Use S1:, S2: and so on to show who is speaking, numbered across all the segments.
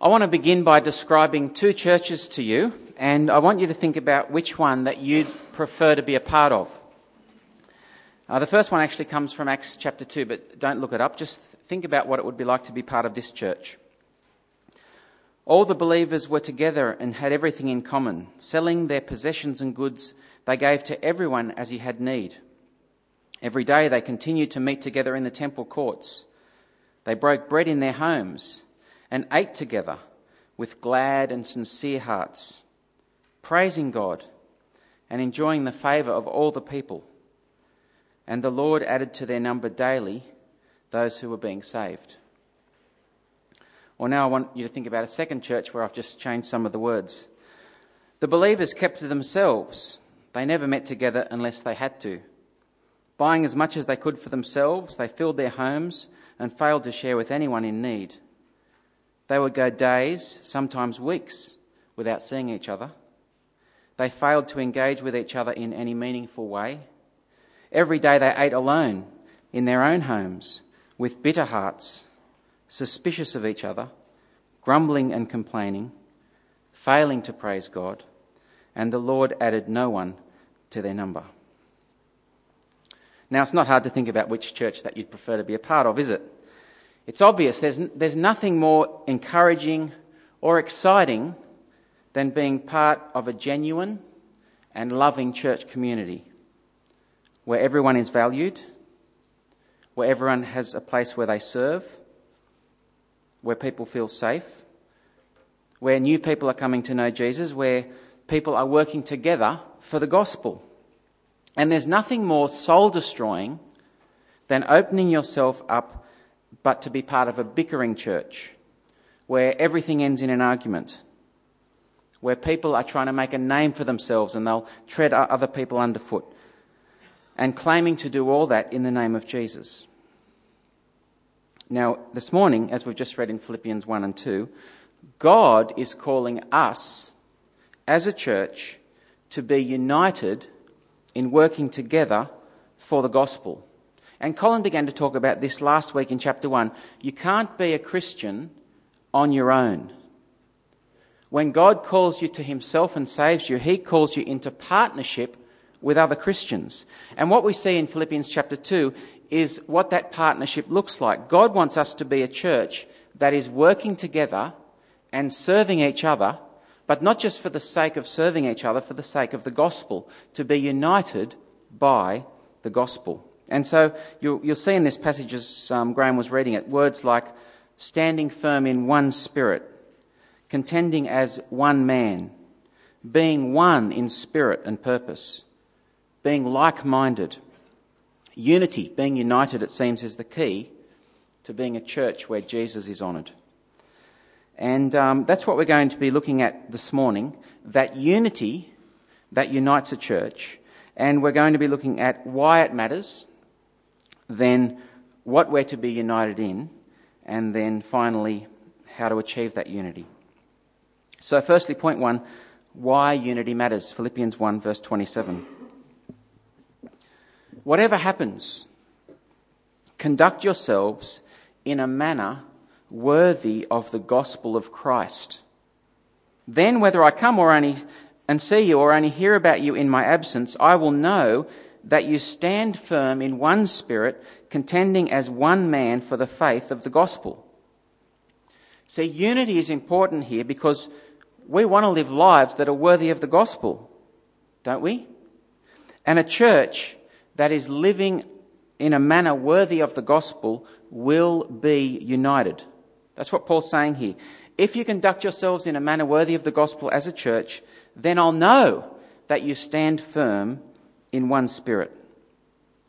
S1: I want to begin by describing two churches to you, and I want you to think about which one that you'd prefer to be a part of. Uh, the first one actually comes from Acts chapter 2, but don't look it up. Just think about what it would be like to be part of this church. All the believers were together and had everything in common. Selling their possessions and goods, they gave to everyone as he had need. Every day they continued to meet together in the temple courts. They broke bread in their homes and ate together with glad and sincere hearts, praising God and enjoying the favour of all the people. And the Lord added to their number daily those who were being saved. Well, now I want you to think about a second church where I've just changed some of the words. The believers kept to themselves. They never met together unless they had to. Buying as much as they could for themselves, they filled their homes and failed to share with anyone in need. They would go days, sometimes weeks, without seeing each other. They failed to engage with each other in any meaningful way. Every day they ate alone in their own homes with bitter hearts, suspicious of each other, grumbling and complaining, failing to praise God, and the Lord added no one to their number. Now, it's not hard to think about which church that you'd prefer to be a part of, is it? It's obvious there's, there's nothing more encouraging or exciting than being part of a genuine and loving church community where everyone is valued, where everyone has a place where they serve, where people feel safe, where new people are coming to know Jesus, where people are working together for the gospel. And there's nothing more soul destroying than opening yourself up but to be part of a bickering church where everything ends in an argument, where people are trying to make a name for themselves and they'll tread other people underfoot and claiming to do all that in the name of Jesus. Now, this morning, as we've just read in Philippians 1 and 2, God is calling us as a church to be united in working together for the gospel. And Colin began to talk about this last week in chapter 1. You can't be a Christian on your own. When God calls you to Himself and saves you, He calls you into partnership with other Christians. And what we see in Philippians chapter 2 is what that partnership looks like. God wants us to be a church that is working together and serving each other, but not just for the sake of serving each other, for the sake of the gospel, to be united by the gospel. And so you'll, you'll see in this passage, as um, Graham was reading it, words like standing firm in one spirit, contending as one man, being one in spirit and purpose being like minded. Unity, being united, it seems, is the key to being a church where Jesus is honoured. And um, that's what we're going to be looking at this morning that unity that unites a church. And we're going to be looking at why it matters, then what we're to be united in, and then finally how to achieve that unity. So, firstly, point one why unity matters. Philippians 1, verse 27. Whatever happens, conduct yourselves in a manner worthy of the gospel of Christ. Then, whether I come or only and see you or only hear about you in my absence, I will know that you stand firm in one spirit, contending as one man for the faith of the gospel. See, unity is important here because we want to live lives that are worthy of the gospel, don't we? And a church that is living in a manner worthy of the gospel will be united. That's what Paul's saying here. If you conduct yourselves in a manner worthy of the gospel as a church, then I'll know that you stand firm in one spirit.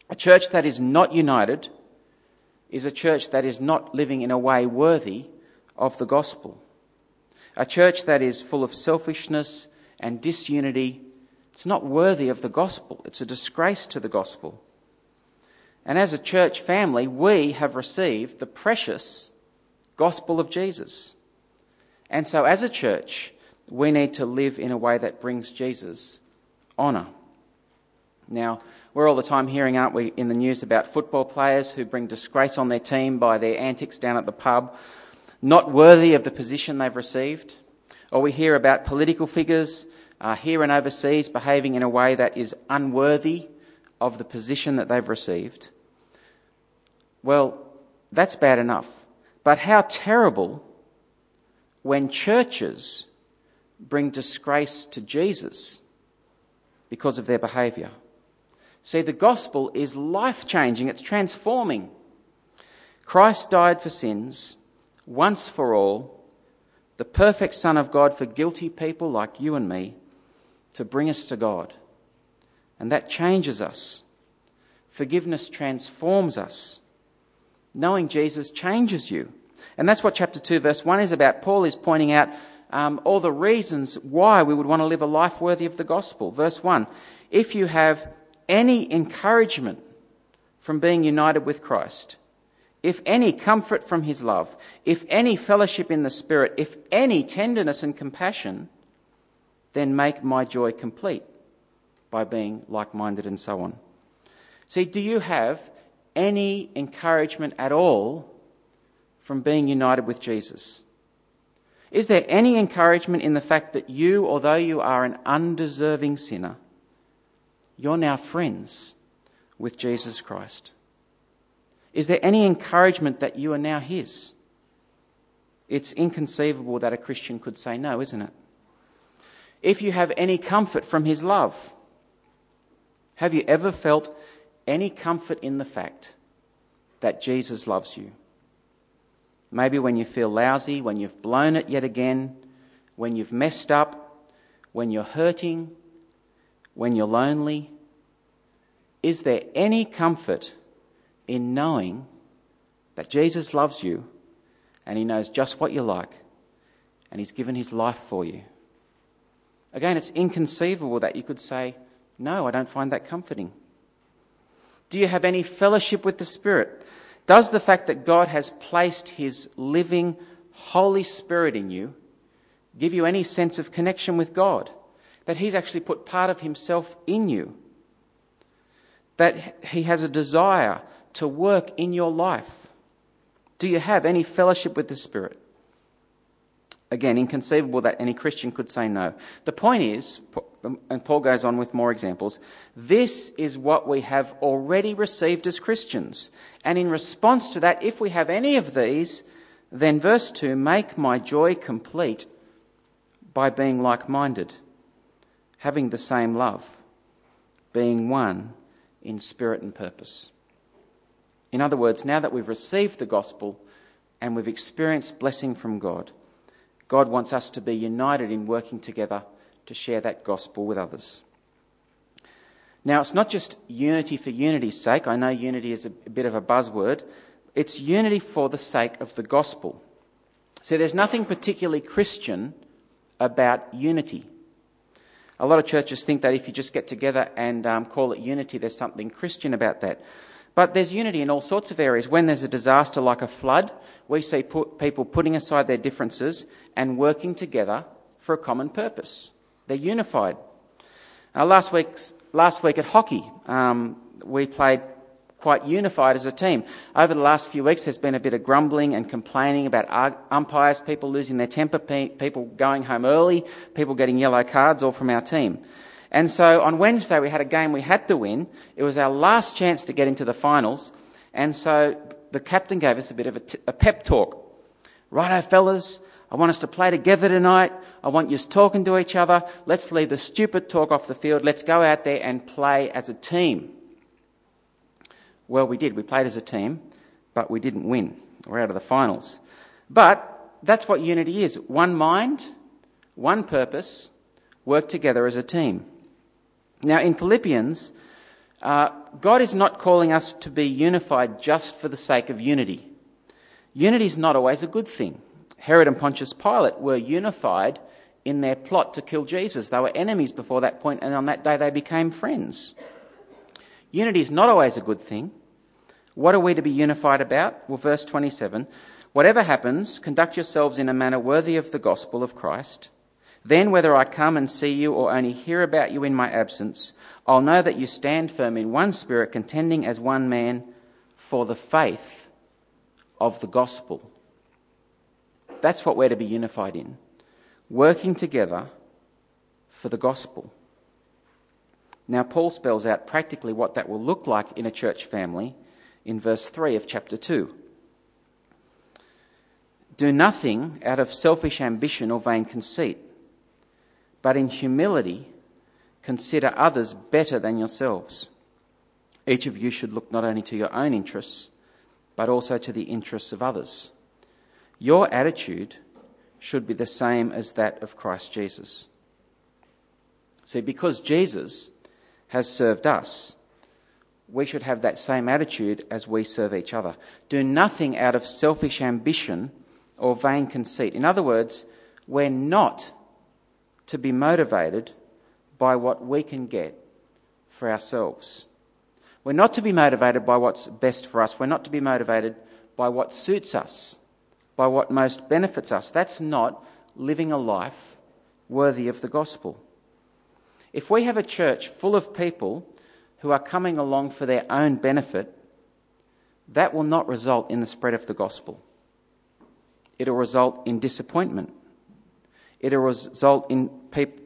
S1: A church that is not united is a church that is not living in a way worthy of the gospel. A church that is full of selfishness and disunity it's not worthy of the gospel. It's a disgrace to the gospel. And as a church family, we have received the precious gospel of Jesus. And so, as a church, we need to live in a way that brings Jesus honour. Now, we're all the time hearing, aren't we, in the news about football players who bring disgrace on their team by their antics down at the pub. not worthy of the position they've received. Or we hear about political figures uh, here and overseas behaving in a way that is unworthy of the position that they've received. Well, that's bad enough. But how terrible when churches bring disgrace to Jesus because of their behaviour. See, the gospel is life changing, it's transforming. Christ died for sins once for all, the perfect Son of God for guilty people like you and me, to bring us to God. And that changes us. Forgiveness transforms us. Knowing Jesus changes you. And that's what chapter 2, verse 1 is about. Paul is pointing out um, all the reasons why we would want to live a life worthy of the gospel. Verse 1 If you have any encouragement from being united with Christ, if any comfort from his love, if any fellowship in the Spirit, if any tenderness and compassion, then make my joy complete by being like minded and so on. See, do you have any encouragement at all from being united with Jesus? Is there any encouragement in the fact that you, although you are an undeserving sinner, you're now friends with Jesus Christ? Is there any encouragement that you are now His? It's inconceivable that a Christian could say no, isn't it? If you have any comfort from His love, have you ever felt any comfort in the fact that Jesus loves you? Maybe when you feel lousy, when you've blown it yet again, when you've messed up, when you're hurting, when you're lonely. Is there any comfort in knowing that Jesus loves you and he knows just what you're like and he's given his life for you? Again, it's inconceivable that you could say, No, I don't find that comforting. Do you have any fellowship with the Spirit? Does the fact that God has placed His living Holy Spirit in you give you any sense of connection with God? That He's actually put part of Himself in you? That He has a desire to work in your life? Do you have any fellowship with the Spirit? Again, inconceivable that any Christian could say no. The point is, and Paul goes on with more examples, this is what we have already received as Christians. And in response to that, if we have any of these, then verse 2 make my joy complete by being like minded, having the same love, being one in spirit and purpose. In other words, now that we've received the gospel and we've experienced blessing from God, God wants us to be united in working together to share that gospel with others. Now, it's not just unity for unity's sake. I know unity is a bit of a buzzword. It's unity for the sake of the gospel. So there's nothing particularly Christian about unity. A lot of churches think that if you just get together and um, call it unity, there's something Christian about that. But there's unity in all sorts of areas. When there's a disaster like a flood, we see put people putting aside their differences and working together for a common purpose. They're unified. Uh, last, week's, last week at hockey, um, we played quite unified as a team. Over the last few weeks, there's been a bit of grumbling and complaining about umpires, people losing their temper, people going home early, people getting yellow cards, all from our team. And so on Wednesday, we had a game we had to win. It was our last chance to get into the finals. And so the captain gave us a bit of a, t- a pep talk. Righto, fellas, I want us to play together tonight. I want you talking to each other. Let's leave the stupid talk off the field. Let's go out there and play as a team. Well, we did. We played as a team, but we didn't win. We're out of the finals. But that's what unity is one mind, one purpose, work together as a team. Now, in Philippians, uh, God is not calling us to be unified just for the sake of unity. Unity is not always a good thing. Herod and Pontius Pilate were unified in their plot to kill Jesus. They were enemies before that point, and on that day they became friends. Unity is not always a good thing. What are we to be unified about? Well, verse 27 Whatever happens, conduct yourselves in a manner worthy of the gospel of Christ then, whether I come and see you or only hear about you in my absence, I'll know that you stand firm in one spirit, contending as one man for the faith of the gospel. That's what we're to be unified in. Working together for the gospel. Now, Paul spells out practically what that will look like in a church family in verse 3 of chapter 2. Do nothing out of selfish ambition or vain conceit, but in humility consider others better than yourselves. Each of you should look not only to your own interests, but also to the interests of others. Your attitude should be the same as that of Christ Jesus. See, because Jesus has served us, we should have that same attitude as we serve each other. Do nothing out of selfish ambition or vain conceit. In other words, we're not to be motivated by what we can get for ourselves. We're not to be motivated by what's best for us. We're not to be motivated by what suits us, by what most benefits us. That's not living a life worthy of the gospel. If we have a church full of people who are coming along for their own benefit, that will not result in the spread of the gospel. It'll result in disappointment. It'll result in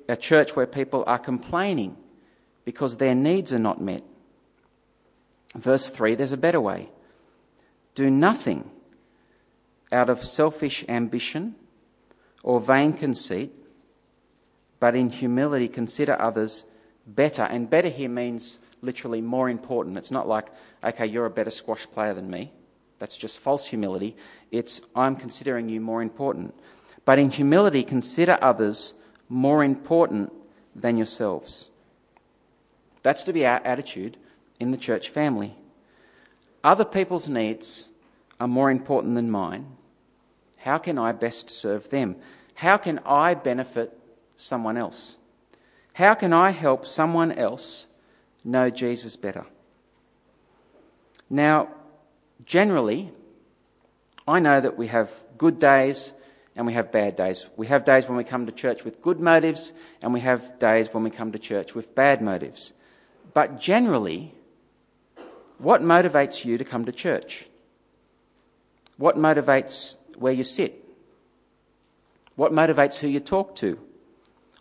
S1: a church where people are complaining because their needs are not met. Verse 3 there's a better way. Do nothing out of selfish ambition or vain conceit but in humility consider others better. And better here means literally more important. It's not like, okay, you're a better squash player than me. That's just false humility. It's, I'm considering you more important. But in humility, consider others more important than yourselves. That's to be our attitude in the church family. Other people's needs are more important than mine. How can I best serve them? How can I benefit someone else? How can I help someone else know Jesus better? Now, generally, I know that we have good days and we have bad days. We have days when we come to church with good motives, and we have days when we come to church with bad motives. But generally, what motivates you to come to church? What motivates where you sit? What motivates who you talk to?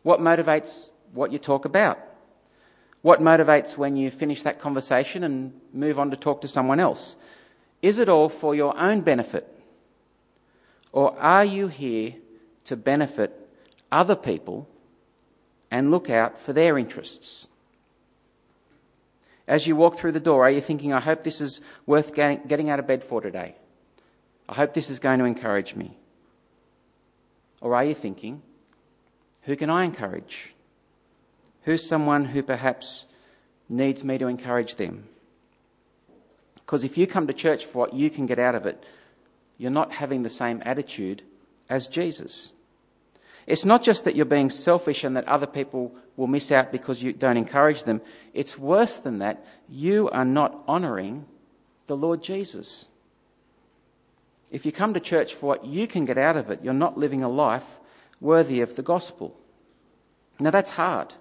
S1: What motivates what you talk about? What motivates when you finish that conversation and move on to talk to someone else? Is it all for your own benefit? Or are you here to benefit other people and look out for their interests? As you walk through the door, are you thinking, I hope this is worth getting out of bed for today? I hope this is going to encourage me. Or are you thinking, who can I encourage? Who's someone who perhaps needs me to encourage them? Because if you come to church for what you can get out of it, you're not having the same attitude as Jesus. It's not just that you're being selfish and that other people will miss out because you don't encourage them. It's worse than that. You are not honouring the Lord Jesus. If you come to church for what you can get out of it, you're not living a life worthy of the gospel. Now, that's hard.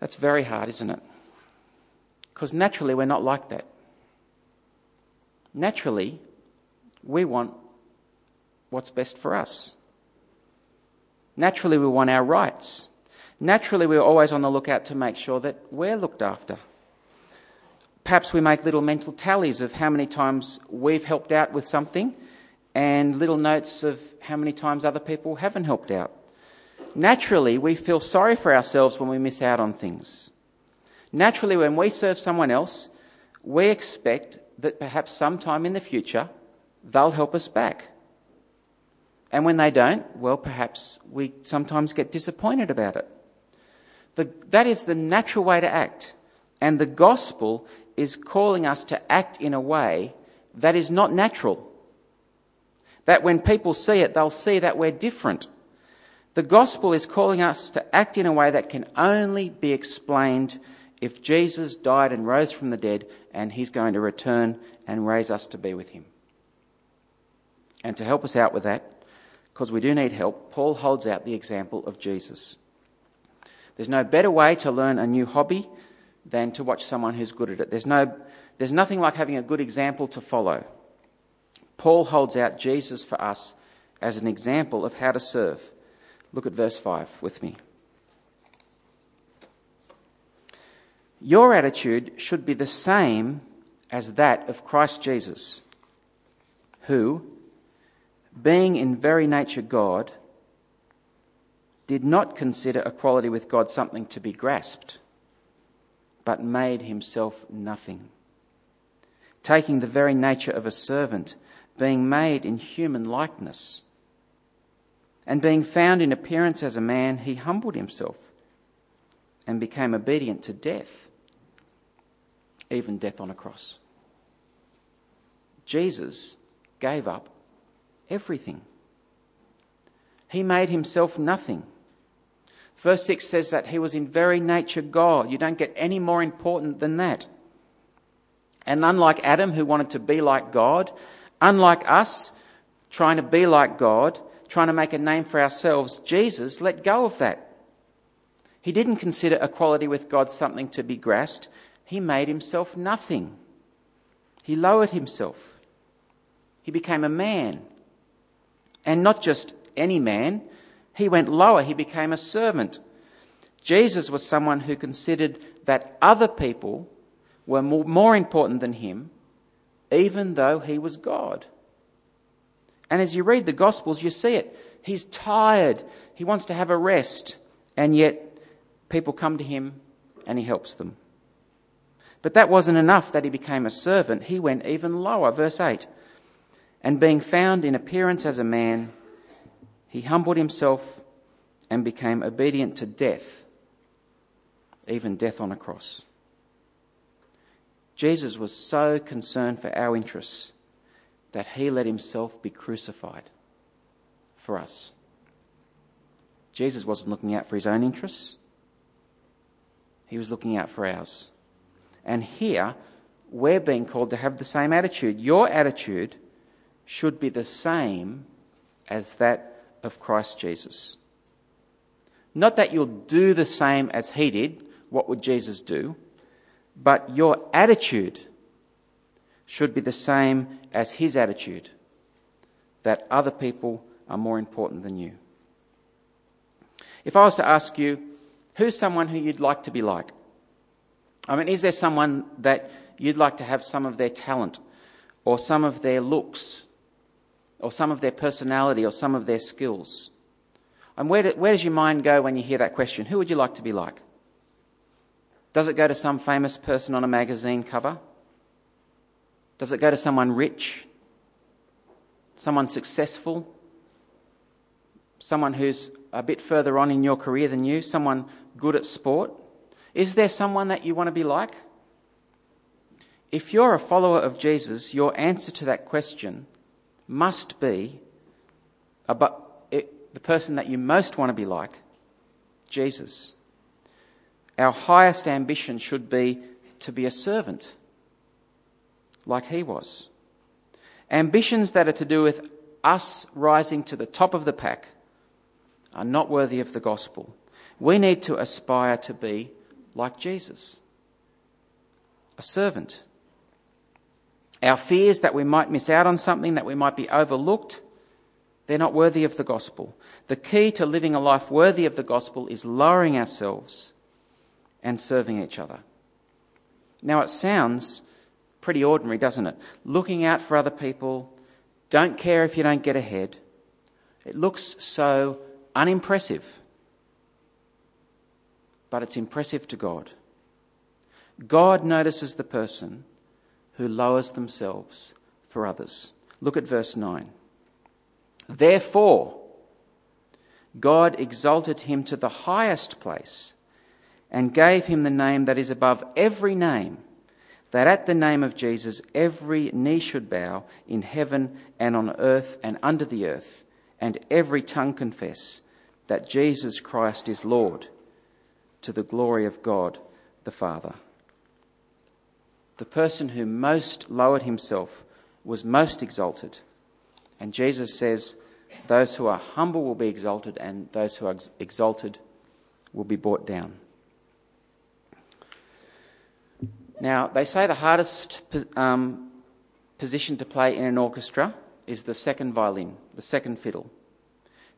S1: That's very hard, isn't it? Because naturally, we're not like that. Naturally, we want what's best for us. Naturally, we want our rights. Naturally, we're always on the lookout to make sure that we're looked after. Perhaps we make little mental tallies of how many times we've helped out with something and little notes of how many times other people haven't helped out. Naturally, we feel sorry for ourselves when we miss out on things. Naturally, when we serve someone else, we expect that perhaps sometime in the future they'll help us back. And when they don't, well, perhaps we sometimes get disappointed about it. The, that is the natural way to act. And the gospel is calling us to act in a way that is not natural. That when people see it, they'll see that we're different. The gospel is calling us to act in a way that can only be explained if Jesus died and rose from the dead and he's going to return and raise us to be with him. And to help us out with that, because we do need help, Paul holds out the example of Jesus. There's no better way to learn a new hobby than to watch someone who's good at it. There's, no, there's nothing like having a good example to follow. Paul holds out Jesus for us as an example of how to serve. Look at verse 5 with me. Your attitude should be the same as that of Christ Jesus, who, being in very nature God, did not consider equality with God something to be grasped, but made himself nothing, taking the very nature of a servant, being made in human likeness. And being found in appearance as a man, he humbled himself and became obedient to death, even death on a cross. Jesus gave up everything. He made himself nothing. Verse 6 says that he was in very nature God. You don't get any more important than that. And unlike Adam, who wanted to be like God, unlike us, trying to be like God, trying to make a name for ourselves, Jesus let go of that. He didn't consider equality with God something to be grasped. He made himself nothing. He lowered himself. He became a man. And not just any man, he went lower, he became a servant. Jesus was someone who considered that other people were more, important than him, even though he was God. And as you read the Gospels, you see it. He's tired, he wants to have a rest, and yet people come to him and he helps them. But that wasn't enough that he became a servant. He went even lower. Verse 8 And being found in appearance as a man, he humbled himself and became obedient to death, even death on a cross. Jesus was so concerned for our interests that he let himself be crucified for us. Jesus wasn't looking out for his own interests, he was looking out for ours. And here, we're being called to have the same attitude. Your attitude should be the same as that of Christ Jesus. Not that you'll do the same as he did, what would Jesus do? But your attitude should be the same as his attitude that other people are more important than you. If I was to ask you, who's someone who you'd like to be like? I mean, is there someone that you'd like to have some of their talent or some of their looks or some of their personality or some of their skills. And where, do, where does your mind go when you hear that question? Who would you like to be like? Does it go to some famous person on a magazine cover? Does it go to someone rich? Someone successful? Someone who's a bit further on in your career than you? Someone good at sport? Is there someone that you want to be like? If you're a follower of Jesus, your answer to that question must be about it, the person that you most want to be like Jesus. Our highest ambition should be to be a servant, like he was. Ambitions that are to do with us rising to the top of the pack are not worthy of the gospel. We need to aspire to be like Jesus, a servant. Our fears that we might miss out on something, that we might be overlooked, they're not worthy of the gospel. The key to living a life worthy of the gospel is lowering ourselves and serving each other. Now, it sounds pretty ordinary, doesn't it? Looking out for other people, don't care if you don't get ahead. It looks so unimpressive. But it's impressive to God. God notices the person who lowers themselves for others. Look at verse 9. Therefore, God exalted him to the highest place and gave him the name that is above every name, that at the name of Jesus every knee should bow in heaven and on earth and under the earth, and every tongue confess that Jesus Christ is Lord, to the glory of God the Father the person who most lowered himself was most exalted. And Jesus says, Those who are humble will be exalted, and those who are exalted will be brought down. Now, they say the hardest um, position to play in an orchestra is the second violin, the second fiddle,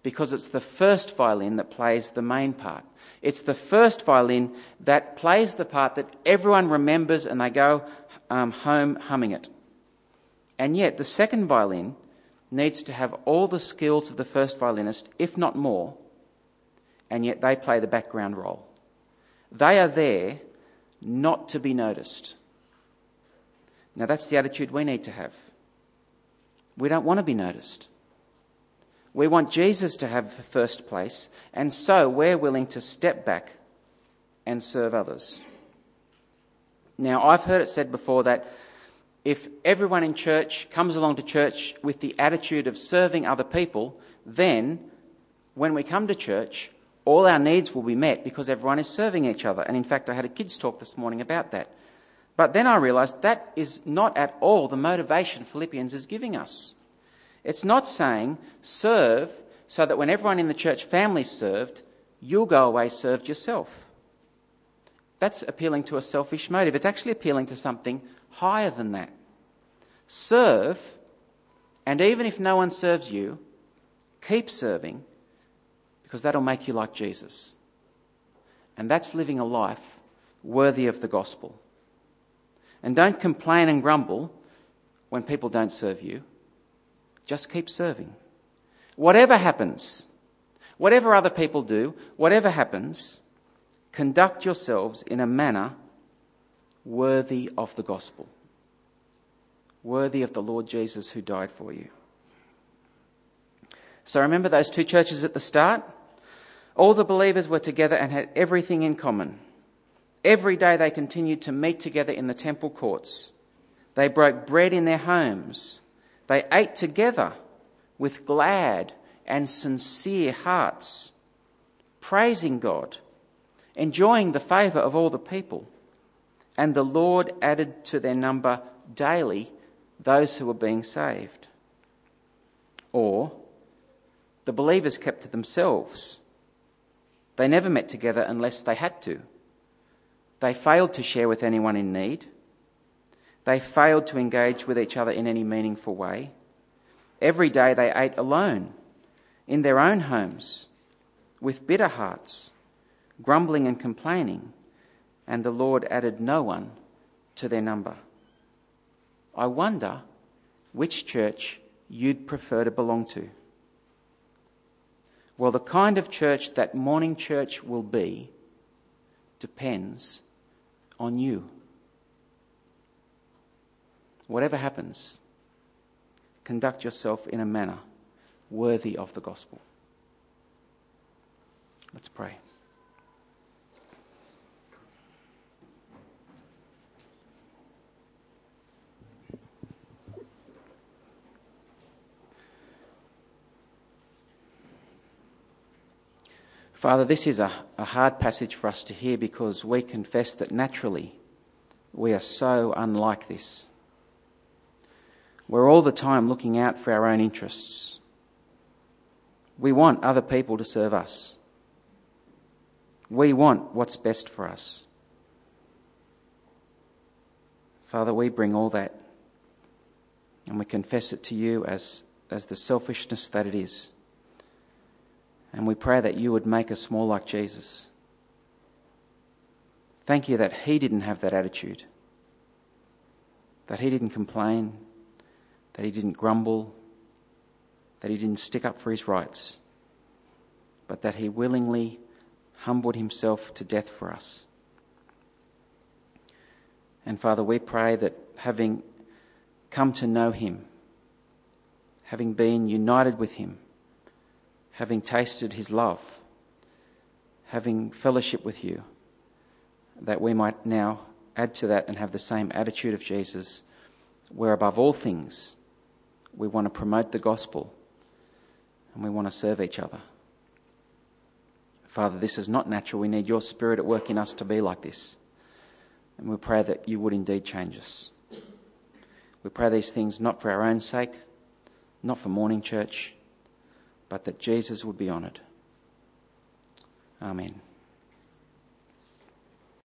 S1: because it's the first violin that plays the main part. It's the first violin that plays the part that everyone remembers and they go um, home humming it. And yet, the second violin needs to have all the skills of the first violinist, if not more, and yet they play the background role. They are there not to be noticed. Now, that's the attitude we need to have. We don't want to be noticed. We want Jesus to have first place, and so we're willing to step back and serve others. Now, I've heard it said before that if everyone in church comes along to church with the attitude of serving other people, then when we come to church, all our needs will be met because everyone is serving each other. And in fact, I had a kids' talk this morning about that. But then I realized that is not at all the motivation Philippians is giving us. It's not saying serve so that when everyone in the church family served, you'll go away served yourself. That's appealing to a selfish motive. It's actually appealing to something higher than that. Serve, and even if no one serves you, keep serving because that'll make you like Jesus. And that's living a life worthy of the gospel. And don't complain and grumble when people don't serve you. Just keep serving. Whatever happens, whatever other people do, whatever happens, conduct yourselves in a manner worthy of the gospel, worthy of the Lord Jesus who died for you. So remember those two churches at the start? All the believers were together and had everything in common. Every day they continued to meet together in the temple courts. They broke bread in their homes. They ate together with glad and sincere hearts, praising God, enjoying the favour of all the people. And the Lord added to their number daily those who were being saved. Or the believers kept to themselves. They never met together unless they had to. They failed to share with anyone in need. They failed to engage with each other in any meaningful way. Every day they ate alone, in their own homes, with bitter hearts, grumbling and complaining and the Lord added no one to their number. I wonder which church you'd prefer to belong to. Well, the kind of church that morning church will be depends on you. Whatever happens, conduct yourself in a manner worthy of the gospel. Let's pray. Father, this is a, a hard passage for us to hear because we confess that naturally we are so unlike this. We're all the time looking out for our own interests. We want other people to serve us. We want what's best for us. Father, we bring all that and we confess it to you as, as the selfishness that it is. And we pray that you would make us more like Jesus. Thank you that he didn't have that attitude, that he didn't complain, that he didn't grumble, that he didn't stick up for his rights, but that he willingly humbled himself to death for us. And Father, we pray that having come to know him, having been united with him, having tasted his love, having fellowship with you, that we might now add to that and have the same attitude of Jesus, where above all things we want to promote the gospel and we want to serve each other. Father, this is not natural. We need your spirit at work in us to be like this. And we pray that you would indeed change us. We pray these things not for our own sake, not for morning church, but that Jesus would be honoured. Amen.